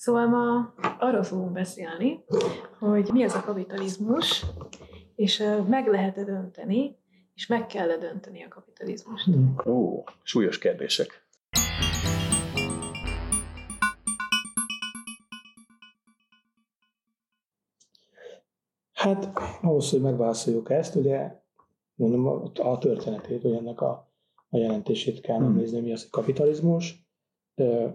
Szóval ma arról fogunk beszélni, hogy mi az a kapitalizmus, és meg lehet-e dönteni, és meg kell-e dönteni a kapitalizmust. Ó, súlyos kérdések. Hát ahhoz, hogy megválaszoljuk ezt, ugye mondom a történetét, hogy ennek a, a jelentését kell hmm. nézni, mi az a kapitalizmus.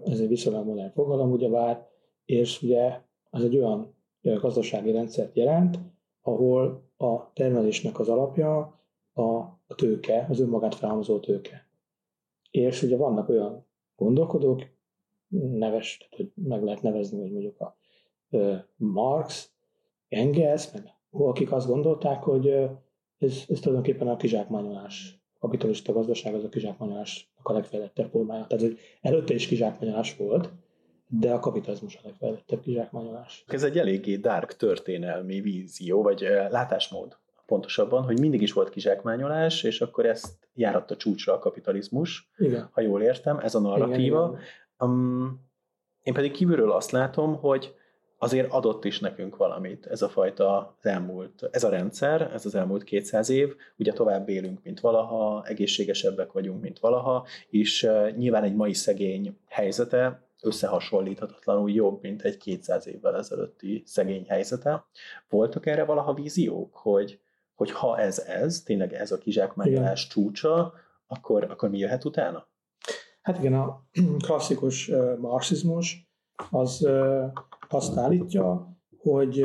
Ez egy viszonylag modern fogalom, ugye bár, és ugye az egy olyan gazdasági rendszert jelent, ahol a termelésnek az alapja a, tőke, az önmagát felhalmozó tőke. És ugye vannak olyan gondolkodók, neves, tehát hogy meg lehet nevezni, hogy mondjuk a Marx, Engels, meg akik azt gondolták, hogy ez, ez tulajdonképpen a kizsákmányolás, a kapitalista gazdaság az a kizsákmányolásnak a legfejlettebb formája. Tehát előtte is kizsákmányolás volt, de a kapitalizmus a legfejlettebb kizsákmányolás. Ez egy eléggé dark történelmi vízió, vagy látásmód pontosabban, hogy mindig is volt kizsákmányolás, és akkor ezt járatta a csúcsra a kapitalizmus, igen. ha jól értem, ez a narratíva. Igen, igen. Um, én pedig kívülről azt látom, hogy azért adott is nekünk valamit ez a fajta az elmúlt, ez a rendszer, ez az elmúlt 200 év, ugye tovább élünk, mint valaha, egészségesebbek vagyunk, mint valaha, és nyilván egy mai szegény helyzete összehasonlíthatatlanul jobb, mint egy 200 évvel ezelőtti szegény helyzete. Voltak erre valaha víziók, hogy, hogy ha ez ez, tényleg ez a kizsákmányolás csúcsa, akkor, akkor mi jöhet utána? Hát igen, a klasszikus marxizmus az azt állítja, hogy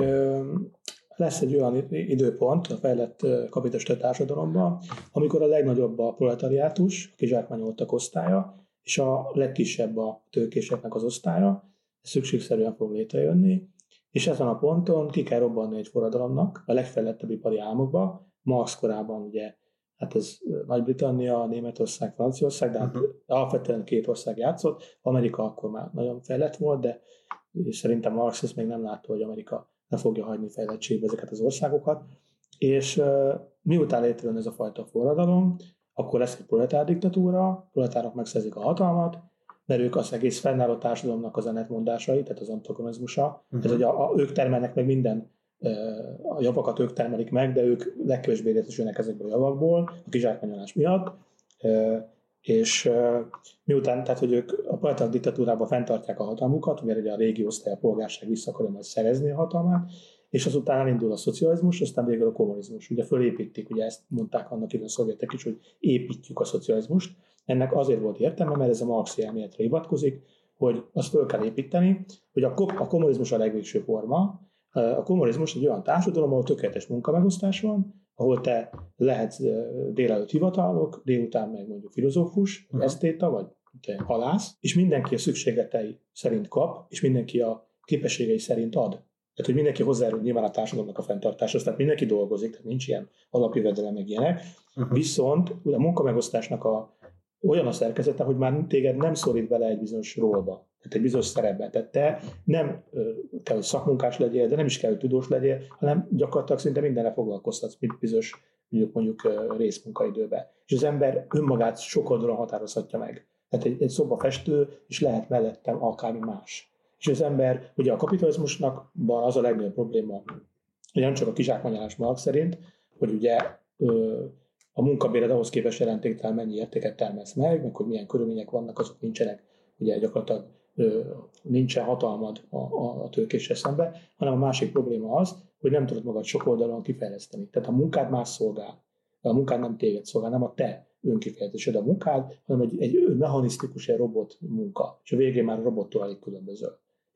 lesz egy olyan időpont a fejlett kapitalista társadalomban, amikor a legnagyobb a proletariátus, a kizsákmányoltak osztálya, és a legkisebb a tőkéseknek az osztálya, ez szükségszerűen fog létrejönni, és ezen a ponton ki kell robbanni egy forradalomnak a legfejlettebb ipari álmokba. Marx korában ugye, hát ez Nagy-Britannia, Németország, Franciaország, de hát uh-huh. alapvetően két ország játszott. Amerika akkor már nagyon fejlett volt, de és szerintem Marx ezt még nem látta, hogy Amerika ne fogja hagyni fejlettségbe ezeket az országokat. És uh, miután létrejön ez a fajta forradalom, akkor lesz egy proletár diktatúra, proletárok megszerzik a hatalmat, mert ők az egész fennálló társadalomnak az ellentmondásai, tehát az antagonizmusa. Uh-huh. Ez, hogy a, a, ők termelnek meg minden, a javakat ők termelik meg, de ők legkevésbé részesülnek ezekből a javakból a kizsákmányolás miatt és miután, tehát hogy ők a proletár diktatúrában fenntartják a hatalmukat, mert ugye a régi osztály a polgárság vissza akarja majd szerezni a hatalmát, és azután elindul a szocializmus, aztán végül a kommunizmus. Ugye fölépítik, ugye ezt mondták annak idején a szovjetek is, hogy építjük a szocializmust. Ennek azért volt értelme, mert ez a marxi elméletre hivatkozik, hogy azt föl kell építeni, hogy a, a kommunizmus a legvégső forma, a kommunizmus egy olyan társadalom, ahol tökéletes munkamegosztás van, ahol te lehetsz délelőtt hivatalnok, délután meg mondjuk filozófus, uh-huh. esztéta, vagy te halász, és mindenki a szükségletei szerint kap, és mindenki a képességei szerint ad. Tehát, hogy mindenki hozzájárul nyilván a társadalomnak a fenntartáshoz, tehát mindenki dolgozik, tehát nincs ilyen alapjövedelem meg ilyenek. Uh-huh. Viszont a munkamegosztásnak a, olyan a szerkezete, hogy már téged nem szorít bele egy bizonyos rólba tehát egy bizonyos szerepbe. Tehát te nem kell, hogy szakmunkás legyél, de nem is kell, hogy tudós legyél, hanem gyakorlatilag szinte mindenre foglalkoztatsz, mint bizonyos mondjuk, mondjuk részmunkaidőben. És az ember önmagát sok oldalon határozhatja meg. Tehát egy, egy szoba festő, és lehet mellettem akármi más. És az ember, ugye a kapitalizmusnak van az a legnagyobb probléma, hogy nem csak a kizsákmányolás Marx szerint, hogy ugye a munkabéred ahhoz képest jelentéktelen mennyi értéket termelsz meg, meg hogy milyen körülmények vannak, azok nincsenek ugye gyakorlatilag nincsen hatalmad a, a, a tőkéssel szembe, hanem a másik probléma az, hogy nem tudod magad sok oldalon kifejleszteni. Tehát a munkád más szolgál. A munkád nem téged szolgál, nem a te önkifejezésed a munkád, hanem egy, egy mechanisztikus, egy robot munka. És a végén már a robottól alig különböző.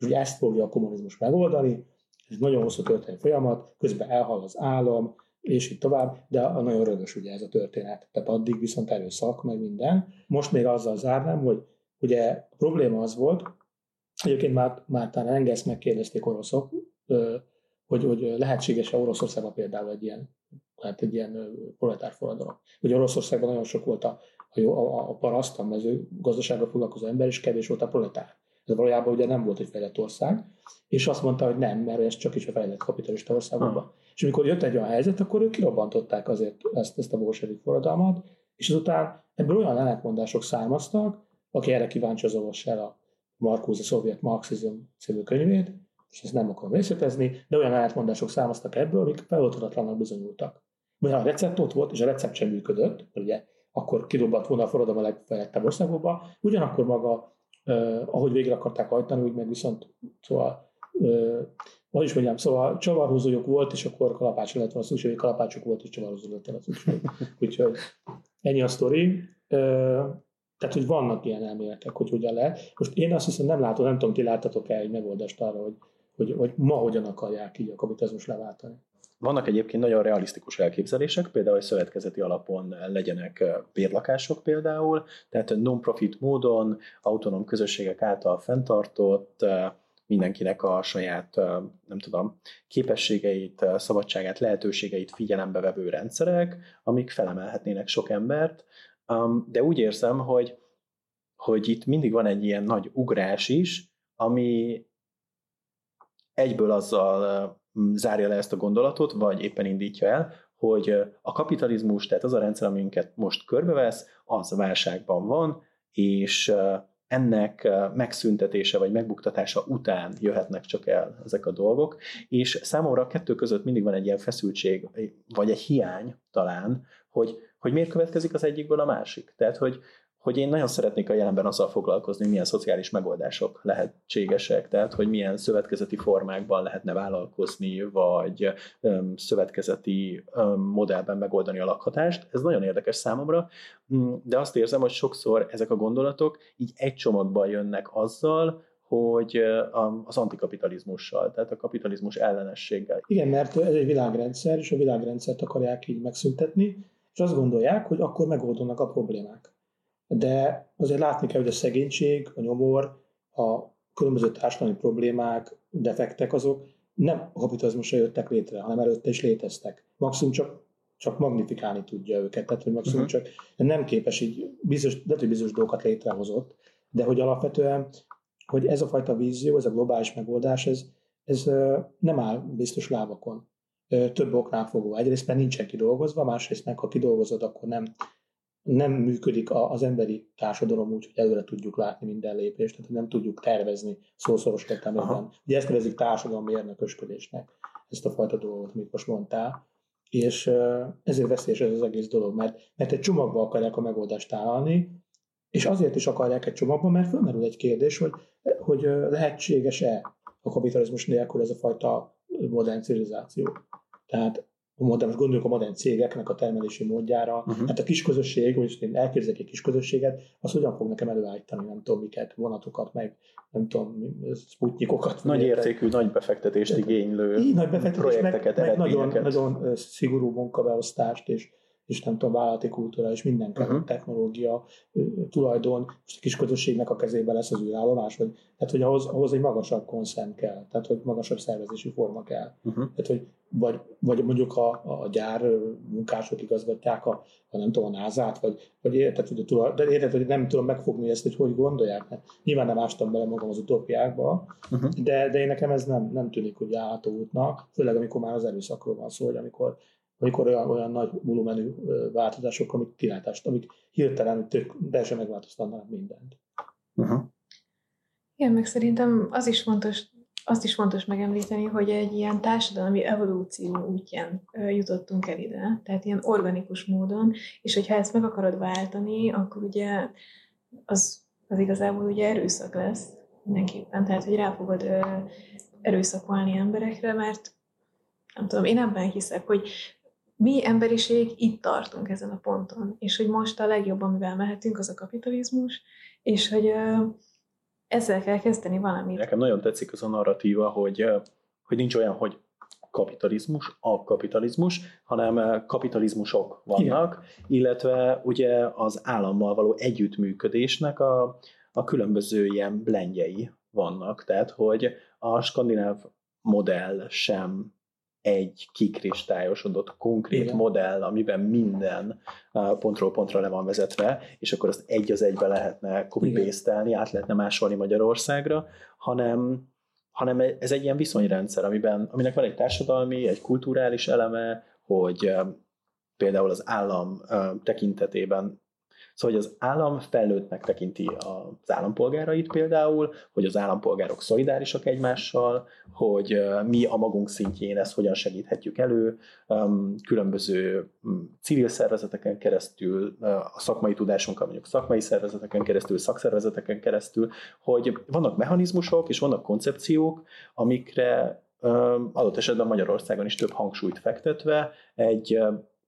Ugye ezt fogja a kommunizmus megoldani, ez nagyon hosszú történet folyamat, közben elhal az állam, és így tovább, de a nagyon rögös ugye ez a történet. Tehát addig viszont erőszak, meg minden. Most még azzal zárnám, hogy Ugye a probléma az volt, egyébként már, már talán Engels megkérdezték oroszok, hogy, hogy lehetséges-e Oroszországban például egy ilyen, hát egy ilyen proletárforradalom. Ugye Oroszországban nagyon sok volt a, a, a, a paraszt, a mező gazdasággal foglalkozó ember, és kevés volt a proletár. Ez valójában ugye nem volt egy fejlett ország, és azt mondta, hogy nem, mert ez csak is a fejlett kapitalista országokban. Hmm. És amikor jött egy olyan helyzet, akkor ők kirobbantották azért ezt, ezt a bolsevik forradalmat, és azután ebből olyan ellentmondások származtak, aki erre kíváncsi, az olvassa el a Marcuse a szovjet marxizm című könyvét, és ezt nem akarom részletezni, de olyan átmondások származtak ebből, amik feloldatlannak bizonyultak. Mert a recept ott volt, és a recept sem működött, ugye akkor kirobbant volna a forradalom a legfejlettebb országokba, ugyanakkor maga, eh, ahogy végre akarták hajtani, úgy meg viszont, szóval, eh, hogy is mondjam, szóval csavarhúzójuk volt, és akkor kalapácsra lett volna szükség, kalapácsok volt, és csavarhúzó lett volna szükség. Úgyhogy ennyi a sztori. Eh, tehát, hogy vannak ilyen elméletek, hogy hogyan lehet. Most én azt hiszem nem látom, nem tudom, ti láttatok-e egy megoldást arra, hogy, hogy, hogy ma hogyan akarják így a kapitalizmus leváltani. Vannak egyébként nagyon realisztikus elképzelések, például, hogy szövetkezeti alapon legyenek bérlakások például, tehát non-profit módon, autonóm közösségek által fenntartott, mindenkinek a saját, nem tudom, képességeit, szabadságát, lehetőségeit figyelembe vevő rendszerek, amik felemelhetnének sok embert, de úgy érzem, hogy, hogy itt mindig van egy ilyen nagy ugrás is, ami egyből azzal zárja le ezt a gondolatot, vagy éppen indítja el, hogy a kapitalizmus, tehát az a rendszer, aminket most körbevesz, az válságban van, és ennek megszüntetése vagy megbuktatása után jöhetnek csak el ezek a dolgok, és számomra a kettő között mindig van egy ilyen feszültség, vagy egy hiány talán, hogy, hogy miért következik az egyikből a másik. Tehát, hogy, hogy én nagyon szeretnék a jelenben azzal foglalkozni, milyen szociális megoldások lehetségesek, tehát hogy milyen szövetkezeti formákban lehetne vállalkozni, vagy öm, szövetkezeti öm, modellben megoldani a lakhatást. Ez nagyon érdekes számomra, mm, de azt érzem, hogy sokszor ezek a gondolatok így egy csomagban jönnek azzal, hogy az antikapitalizmussal, tehát a kapitalizmus ellenességgel. Igen, mert ez egy világrendszer, és a világrendszert akarják így megszüntetni, és azt gondolják, hogy akkor megoldódnak a problémák de azért látni kell, hogy a szegénység, a nyomor, a különböző társadalmi problémák, defektek azok nem a kapitalizmusra jöttek létre, hanem előtte is léteztek. Maximum csak, csak magnifikálni tudja őket, tehát hogy maximum uh-huh. csak nem képes így bizonyos, de hogy bizonyos dolgokat létrehozott, de hogy alapvetően, hogy ez a fajta vízió, ez a globális megoldás, ez, ez nem áll biztos lábakon. Több oknál fogva. Egyrészt mert nincsen kidolgozva, másrészt meg ha kidolgozod, akkor nem nem működik az emberi társadalom úgy, hogy előre tudjuk látni minden lépést, tehát nem tudjuk tervezni szószoros értelmében. Ugye ezt nevezik társadalmi érnökösködésnek, ezt a fajta dolgot, amit most mondtál. És ezért veszélyes ez az egész dolog, mert, mert egy csomagba akarják a megoldást találni, és azért is akarják egy csomagba, mert felmerül egy kérdés, hogy, hogy lehetséges-e a kapitalizmus nélkül ez a fajta modern civilizáció. Tehát modern, most gondoljuk a modern cégeknek a termelési módjára, uh-huh. hát a kis közösség, hogy én elképzelek egy kis közösséget, az hogyan fog nekem előállítani, nem tudom miket, vonatokat, meg nem tudom, sputnikokat. Nagy értékű, nagy befektetést igénylő így, nagy befektetés, projekteket, meg, meg nagyon, nagyon szigorú munkabeosztást és és nem tudom, vállalati kultúra, és minden uh-huh. technológia, tulajdon, most a kis közösségnek a kezében lesz az űrállomás, vagy, tehát hogy ahhoz, ahhoz egy magasabb konszent kell, tehát hogy magasabb szervezési forma kell. Uh-huh. Tehát, hogy vagy, vagy mondjuk a, a gyár munkások igazgatják a, a nem tudom, a názát, vagy, vagy érted, hogy, a, de érted, hogy nem tudom megfogni ezt, hogy hogy gondolják. Mert nyilván nem ástam bele magam az utópiákba, uh-huh. de, de én nekem ez nem, nem tűnik, hogy járható útnak, főleg amikor már az erőszakról van szó, hogy amikor amikor olyan, olyan nagy volumenű változások, amik kilátást, amik hirtelen tök, teljesen megváltoztatnak mindent. Uh-huh. Igen, meg szerintem az is fontos, azt is fontos megemlíteni, hogy egy ilyen társadalmi evolúció útján jutottunk el ide, tehát ilyen organikus módon, és hogyha ezt meg akarod váltani, akkor ugye az, az igazából ugye erőszak lesz mindenképpen, tehát hogy rá fogod erőszakolni emberekre, mert nem tudom, én ebben hiszek, hogy mi emberiség itt tartunk ezen a ponton, és hogy most a legjobb, amivel mehetünk, az a kapitalizmus, és hogy ezzel kell kezdeni valamit. Nekem nagyon tetszik az a narratíva, hogy, hogy nincs olyan, hogy kapitalizmus, a kapitalizmus, hanem kapitalizmusok vannak, Igen. illetve ugye az állammal való együttműködésnek a, a különböző ilyen blendjei vannak, tehát hogy a skandináv modell sem egy kikristályosodott konkrét Igen. modell, amiben minden pontról pontra le van vezetve, és akkor azt egy az egybe lehetne copy át lehetne másolni Magyarországra, hanem, hanem ez egy ilyen viszonyrendszer, amiben, aminek van egy társadalmi, egy kulturális eleme, hogy például az állam tekintetében Szóval, hogy az állam felnőttnek tekinti az állampolgárait például, hogy az állampolgárok szolidárisak egymással, hogy mi a magunk szintjén ezt hogyan segíthetjük elő, különböző civil szervezeteken keresztül, a szakmai tudásunkkal mondjuk szakmai szervezeteken keresztül, szakszervezeteken keresztül, hogy vannak mechanizmusok és vannak koncepciók, amikre adott esetben Magyarországon is több hangsúlyt fektetve egy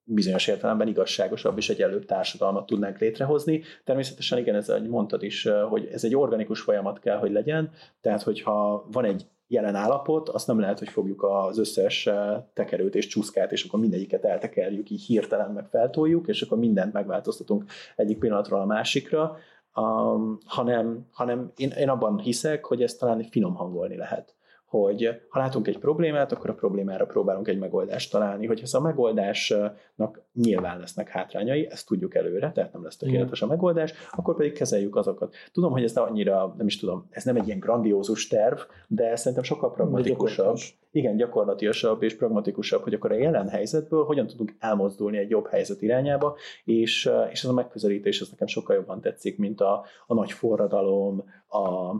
bizonyos értelemben igazságosabb és egyenlőbb társadalmat tudnánk létrehozni. Természetesen igen, ez egy mondtad is, hogy ez egy organikus folyamat kell, hogy legyen, tehát hogyha van egy jelen állapot, azt nem lehet, hogy fogjuk az összes tekerőt és csúszkát, és akkor mindegyiket eltekerjük, így hirtelen meg feltoljuk, és akkor mindent megváltoztatunk egyik pillanatról a másikra, um, hanem, hanem én, én abban hiszek, hogy ezt talán finom hangolni lehet hogy ha látunk egy problémát, akkor a problémára próbálunk egy megoldást találni. Hogyha ez a megoldásnak nyilván lesznek hátrányai, ezt tudjuk előre, tehát nem lesz tökéletes a megoldás, akkor pedig kezeljük azokat. Tudom, hogy ez annyira, nem is tudom, ez nem egy ilyen grandiózus terv, de szerintem sokkal pragmatikusabb. Igen, gyakorlatilasabb és pragmatikusabb, hogy akkor a jelen helyzetből hogyan tudunk elmozdulni egy jobb helyzet irányába, és, és ez a megközelítés ez nekem sokkal jobban tetszik, mint a, a nagy forradalom, a,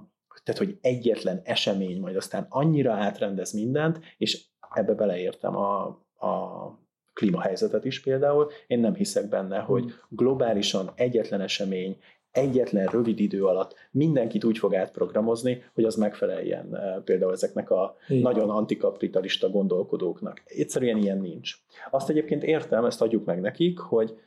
tehát hogy egyetlen esemény majd aztán annyira átrendez mindent, és ebbe beleértem a, a klímahelyzetet is például. Én nem hiszek benne, hogy hmm. globálisan egyetlen esemény, egyetlen rövid idő alatt mindenkit úgy fog átprogramozni, hogy az megfeleljen eh, például ezeknek a Igen. nagyon antikapitalista gondolkodóknak. Egyszerűen ilyen nincs. Azt egyébként értem, ezt adjuk meg nekik, hogy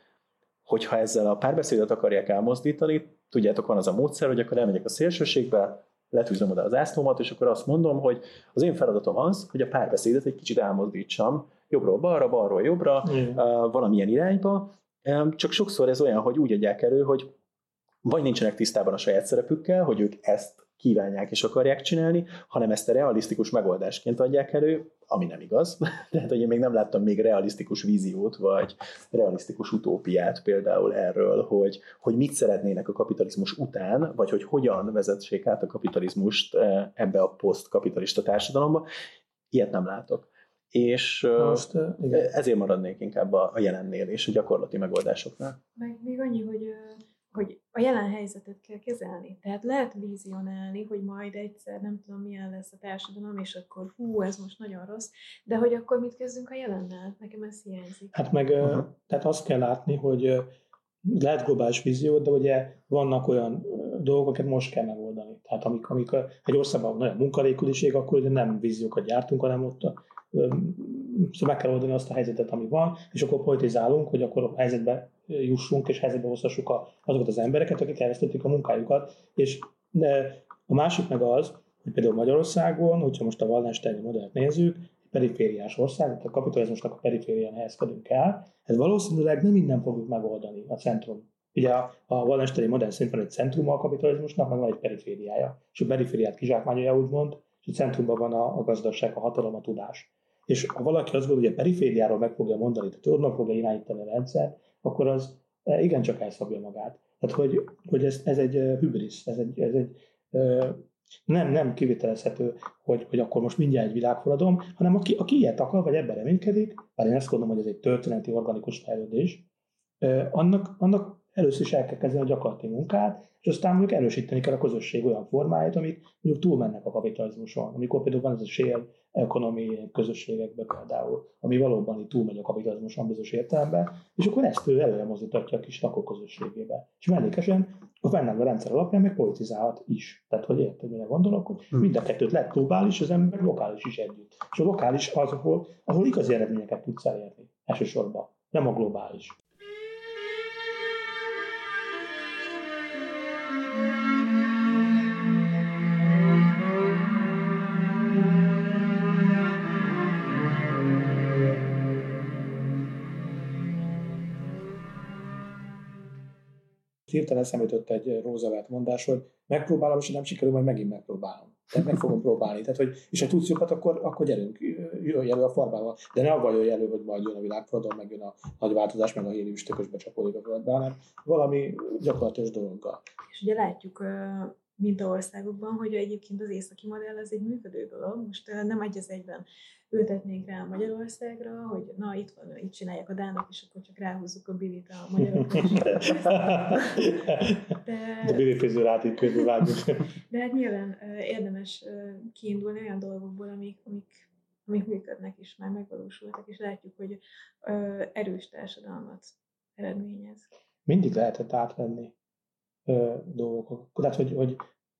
hogyha ezzel a párbeszédet akarják elmozdítani, tudjátok, van az a módszer, hogy akkor elmegyek a szélsőségbe, letűzöm oda az ászlómat, és akkor azt mondom, hogy az én feladatom az, hogy a párbeszédet egy kicsit elmozdítsam, jobbról balra, balról jobbra, mm. valamilyen irányba, csak sokszor ez olyan, hogy úgy adják elő, hogy vagy nincsenek tisztában a saját szerepükkel, hogy ők ezt kívánják és akarják csinálni, hanem ezt a realisztikus megoldásként adják elő, ami nem igaz. Tehát, hogy én még nem láttam még realisztikus víziót, vagy realisztikus utópiát például erről, hogy, hogy mit szeretnének a kapitalizmus után, vagy hogy hogyan vezetsék át a kapitalizmust eh, ebbe a posztkapitalista társadalomba. Ilyet nem látok. És Most, igen. ezért maradnék inkább a jelennél és a gyakorlati megoldásoknál. Meg még annyi, hogy hogy a jelen helyzetet kell kezelni. Tehát lehet vizionálni, hogy majd egyszer nem tudom milyen lesz a társadalom, és akkor hú, ez most nagyon rossz, de hogy akkor mit kezdünk a jelennel? Nekem ez hiányzik. Hát meg uh-huh. tehát azt kell látni, hogy lehet globális vízió, de ugye vannak olyan dolgok, amiket most kell megoldani. Tehát amik, amik egy országban nagyon munkalékuliség, akkor ugye nem víziókat gyártunk, hanem ott szóval meg kell oldani azt a helyzetet, ami van, és akkor politizálunk, hogy akkor a helyzetbe jussunk, és helyzetbe hozhassuk azokat az embereket, akik elvesztették a munkájukat. És a másik meg az, hogy például Magyarországon, hogyha most a Wallensteini modellt nézzük, perifériás ország, a kapitalizmusnak a periférián helyezkedünk el, ez valószínűleg nem minden fogjuk megoldani a centrum. Ugye a, a modell szerint van egy centrum a kapitalizmusnak, meg van egy perifériája. És a perifériát kizsákmányolja úgymond, és a centrumban van a, a gazdaság, a hatalom, a tudás. És ha valaki azt gondolja, hogy a perifériáról meg fogja mondani, tehát onnan fogja irányítani a rendszer, akkor az e, igencsak elszabja magát. Tehát, hogy, hogy ez, ez egy e, hübrisz, ez egy, ez egy nem, nem kivitelezhető, hogy, hogy akkor most mindjárt egy világforradalom, hanem aki, aki ilyet akar, vagy ebben reménykedik, bár én ezt gondolom, hogy ez egy történeti organikus fejlődés, annak, annak először is el kell kezdeni a gyakorlati munkát, és aztán mondjuk erősíteni kell a közösség olyan formáit, amik mondjuk túlmennek a kapitalizmuson. Amikor például van ez a share economy közösségekben például, ami valóban itt túlmegy a kapitalizmuson bizonyos értelemben, és akkor ezt ő előre mozdíthatja a kis lakóközösségébe. És mellékesen a fennálló rendszer alapján meg politizálhat is. Tehát, hogy érted, mire gondolok, hogy hmm. mind a kettőt lett globális, az ember lokális is együtt. És a lokális az, ahol, ahol igazi eredményeket tudsz elérni elsősorban, nem a globális. Hirtelen eszembe jutott egy Roosevelt mondás, hogy megpróbálom, és nem sikerül, majd megint megpróbálom. Tehát meg fogom próbálni. Tehát, hogy, és ha tudsz jobbat, akkor, akkor gyerünk, jöjj elő a formával. De ne avval elő, hogy majd jön a világforradalom, meg jön a nagy változás, meg a híri üstökös becsapódik a földbe, hanem valami gyakorlatilag dologgal. És ugye látjuk mintaországokban, hogy egyébként az északi modell az egy működő dolog. Most nem egy az egyben ültetnénk rá Magyarországra, hogy na itt van, itt csinálják a dánok, és akkor csak ráhúzzuk a bilit a magyarokra. De, közül át itt közül De hát nyilván érdemes kiindulni olyan dolgokból, amik, amik, amik működnek és már megvalósultak, és látjuk, hogy erős társadalmat eredményez. Mindig lehetett átvenni dolgokat. Tehát, hogy, hogy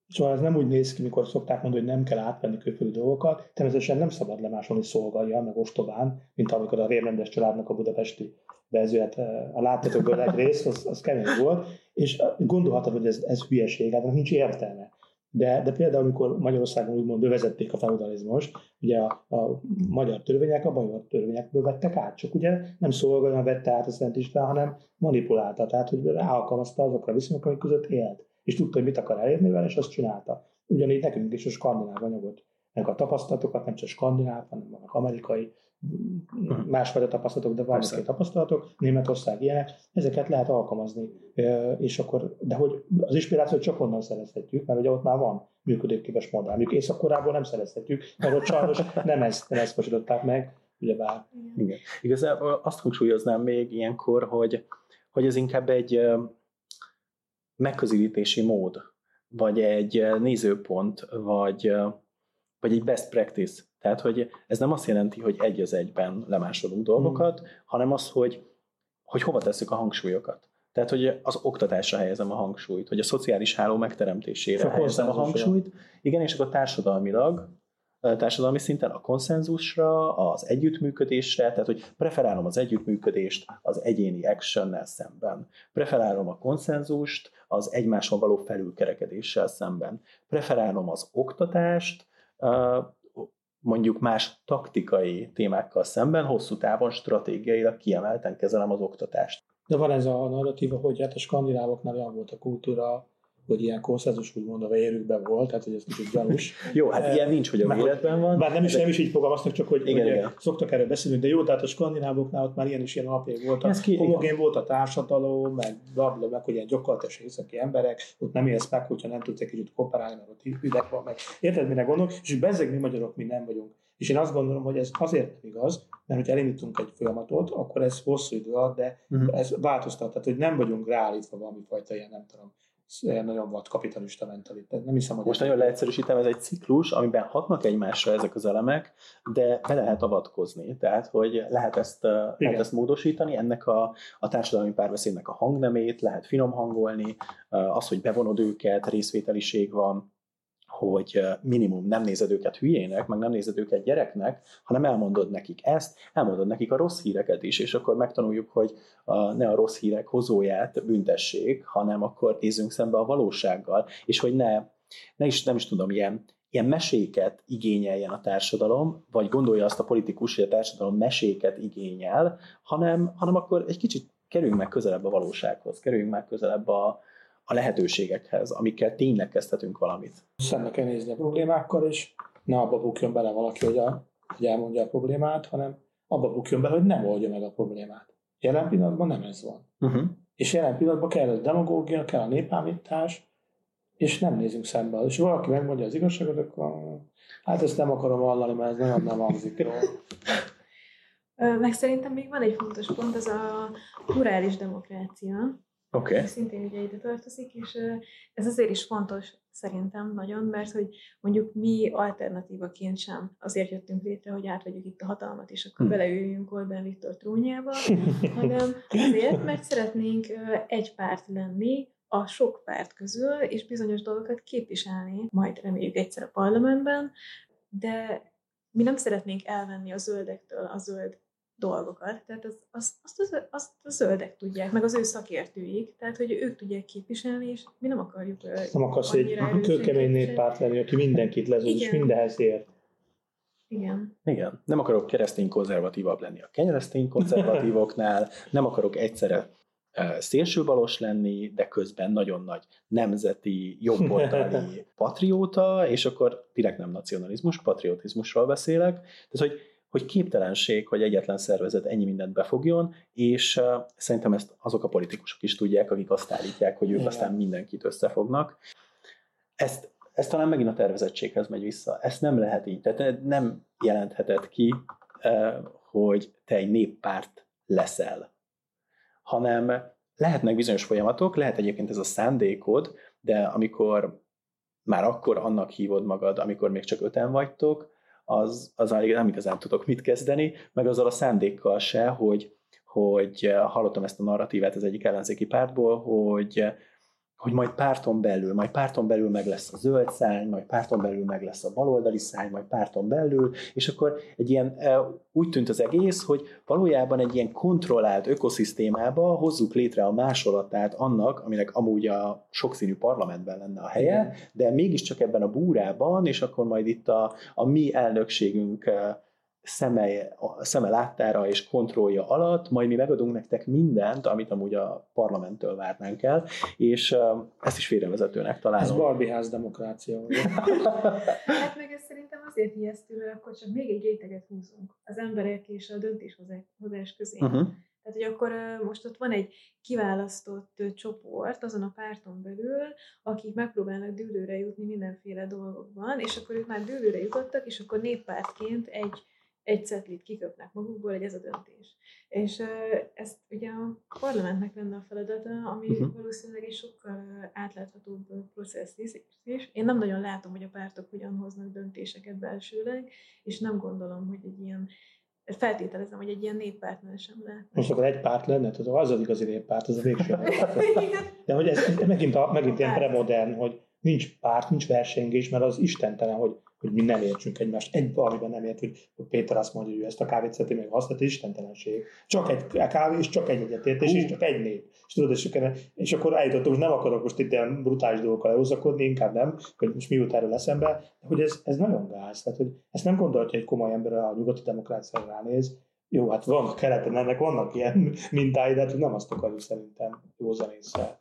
Szóval ez nem úgy néz ki, mikor szokták mondani, hogy nem kell átvenni külföldi dolgokat. Természetesen nem szabad lemásolni szolgalja, meg ostobán, mint amikor a rémrendes családnak a budapesti vezőet, a láthatókból egy rész, az, az kemény volt, és gondolhatod, hogy ez, ez hülyeség, hát nincs értelme. De, de például, amikor Magyarországon úgymond bevezették a feudalizmust, ugye a, a magyar törvények a bajor törvényekből vettek át, csak ugye nem szolgálna vette át a Szent István, hanem manipulálta, tehát hogy ráalkalmazta azokra a viszonyok, amik között élt és tudta, hogy mit akar elérni vele, és azt csinálta. Ugyanígy nekünk is a skandináv anyagot, meg a tapasztalatokat, nem csak skandináv, hanem vannak amerikai, másfajta tapasztalatok, de vannak két tapasztalatok, Németország ilyenek, ezeket lehet alkalmazni. És akkor, de hogy az inspirációt csak onnan szerezhetjük, mert ugye ott már van működőképes modell. Mondjuk észak nem szerezhetjük, mert ott sajnos nem ezt, nem ezt mosították meg, ugyebár. Igen. Igazából azt hangsúlyoznám még ilyenkor, hogy, hogy ez inkább egy megközelítési mód, vagy egy nézőpont, vagy, vagy egy best practice. Tehát, hogy ez nem azt jelenti, hogy egy az egyben lemásolunk dolgokat, hmm. hanem az, hogy, hogy hova tesszük a hangsúlyokat. Tehát, hogy az oktatásra helyezem a hangsúlyt, hogy a szociális háló megteremtésére helyezem a hangsúlyt. Igen, és akkor társadalmilag társadalmi szinten a konszenzusra, az együttműködésre, tehát hogy preferálom az együttműködést az egyéni actionnel szemben. Preferálom a konszenzust az egymáson való felülkerekedéssel szemben. Preferálom az oktatást, mondjuk más taktikai témákkal szemben, hosszú távon stratégiailag kiemelten kezelem az oktatást. De van ez a narratíva, hogy hát a skandinávoknál olyan volt a kultúra, hogy ilyen konszenzus úgymond a vérükben volt, tehát hogy ez kicsit gyanús. jó, hát ilyen nincs, hogy a véletben van. Bár nem is, nem is így fogalmaztak, csak hogy, igen, hogy igen. szoktak erről beszélni, de jó, tehát a skandinávoknál ott már ilyen is ilyen alapjai voltak. ki, homogén volt a társadalom, meg blabla, meg hogy ilyen gyakorlatilag északi emberek, ott nem élsz meg, hogyha nem tudsz egy kicsit kooperálni, mert ott hideg van meg. Érted, mire gondolok? És bezzeg mi magyarok mi nem vagyunk. És én azt gondolom, hogy ez azért nem igaz, mert hogyha elindítunk egy folyamatot, akkor ez hosszú idő alatt, de uh-huh. ez változtat, tehát hogy nem vagyunk ráállítva valami fajta ilyen, nem tudom, nagyon volt kapitalista mentalitás. Nem hiszem, hogy Most nagyon leegyszerűsítem, ez egy ciklus, amiben hatnak egymásra ezek az elemek, de be lehet avatkozni. Tehát, hogy lehet ezt, lehet ezt módosítani, ennek a, a társadalmi párbeszédnek a hangnemét lehet finom hangolni, az, hogy bevonod őket, részvételiség van, hogy minimum nem nézed őket hülyének, meg nem nézed őket gyereknek, hanem elmondod nekik ezt, elmondod nekik a rossz híreket is, és akkor megtanuljuk, hogy a, ne a rossz hírek hozóját büntessék, hanem akkor nézzünk szembe a valósággal, és hogy ne, ne is, nem is tudom, ilyen, ilyen meséket igényeljen a társadalom, vagy gondolja azt a politikus, hogy a társadalom meséket igényel, hanem, hanem akkor egy kicsit kerüljünk meg közelebb a valósághoz, kerüljünk meg közelebb a, a lehetőségekhez, amikkel tényleg kezdhetünk valamit. Szembe kell nézni a problémákkal, és ne abba bukjon bele valaki, hogy, a, hogy elmondja a problémát, hanem abba bukjon bele, hogy nem oldja meg a problémát. Jelen pillanatban nem ez van. Uh-huh. És jelen pillanatban kell a demagógia, kell a népállítás, és nem nézünk szembe. És valaki megmondja az igazságot, akkor hát ezt nem akarom hallani, mert ez nagyon nem hangzik jól. Meg szerintem még van egy fontos pont, az a plurális demokrácia, Okay. Szintén ugye ide tartozik, és ez azért is fontos szerintem nagyon, mert hogy mondjuk mi alternatívaként sem azért jöttünk létre, hogy átvegyük itt a hatalmat, és akkor hmm. beleüljünk Orbán Viktor trónjába, hanem azért, mert szeretnénk egy párt lenni, a sok párt közül, és bizonyos dolgokat képviselni, majd reméljük egyszer a parlamentben, de mi nem szeretnénk elvenni a zöldektől a zöld dolgokat. Tehát az, az, azt, az, azt a zöldek tudják, meg az ő szakértőik, tehát hogy ők tudják képviselni, és mi nem akarjuk Nem akarsz egy kőkemény néppárt lenni, aki mindenkit lezúz, és mindenhez ért. Igen. Igen. Nem akarok keresztény konzervatívabb lenni a keresztény konzervatívoknál, nem akarok egyszerre szélsőbalos lenni, de közben nagyon nagy nemzeti, jobboldali patrióta, és akkor direkt nem nacionalizmus, patriotizmusról beszélek. Tehát, hogy hogy képtelenség, hogy egyetlen szervezet ennyi mindent befogjon, és szerintem ezt azok a politikusok is tudják, akik azt állítják, hogy ők Igen. aztán mindenkit összefognak. ezt, ez talán megint a tervezettséghez megy vissza. Ezt nem lehet így. Tehát nem jelentheted ki, hogy te egy néppárt leszel, hanem lehetnek bizonyos folyamatok, lehet egyébként ez a szándékod, de amikor már akkor annak hívod magad, amikor még csak öten vagytok, az, az nem igazán tudok mit kezdeni, meg azzal a szándékkal se, hogy, hogy hallottam ezt a narratívát az egyik ellenzéki pártból, hogy hogy majd párton belül, majd párton belül meg lesz a zöld szány, majd párton belül meg lesz a baloldali szány, majd párton belül, és akkor egy ilyen, e, úgy tűnt az egész, hogy valójában egy ilyen kontrollált ökoszisztémába hozzuk létre a másolatát annak, aminek amúgy a sokszínű parlamentben lenne a helye, de mégiscsak ebben a búrában, és akkor majd itt a, a mi elnökségünk e, szeme, szeme láttára és kontrollja alatt, majd mi megadunk nektek mindent, amit amúgy a parlamenttől várnánk el, és ezt is félrevezetőnek találom. Ez Barbie ház demokrácia. hát meg ez szerintem azért ijesztő, mert akkor csak még egy réteget húzunk az emberek és a döntéshozás közé. Uh-huh. Tehát, hogy akkor most ott van egy kiválasztott csoport azon a párton belül, akik megpróbálnak dűlőre jutni mindenféle dolgokban, és akkor ők már dűlőre jutottak, és akkor néppártként egy egy cetlit kiköpnek magukból, hogy ez a döntés. És ezt ugye a parlamentnek lenne a feladata, ami uh-huh. valószínűleg egy sokkal átláthatóbb processz is. Én nem nagyon látom, hogy a pártok hogyan hoznak döntéseket belsőleg, és nem gondolom, hogy egy ilyen feltételezem, hogy egy ilyen néppártnál sem lehet. Most akkor egy párt lenne, tehát az az igazi néppárt, az a végső. De hogy ez, ez megint, a, megint ilyen premodern, hogy nincs párt, nincs versengés, mert az istentelen, hogy hogy mi nem értsünk egymást. Egy valamiben nem ért, hogy, hogy Péter azt mondja, hogy ő ezt a kávét szereti meg azt, tehát istentelenség. Csak egy kávé, és csak egy egyetértés, és csak egy nép. És tudod, és, és akkor eljutottunk, hogy nem akarok most itt ilyen brutális dolgokkal elhúzakodni, inkább nem, hogy most mi jut erről eszembe, de hogy ez, ez nagyon gáz. Tehát, hogy ezt nem gondolja egy komoly ember a nyugati demokráciára ránéz, jó, hát van keleten, ennek vannak ilyen mintái, de hát nem azt akarjuk szerintem józan észre.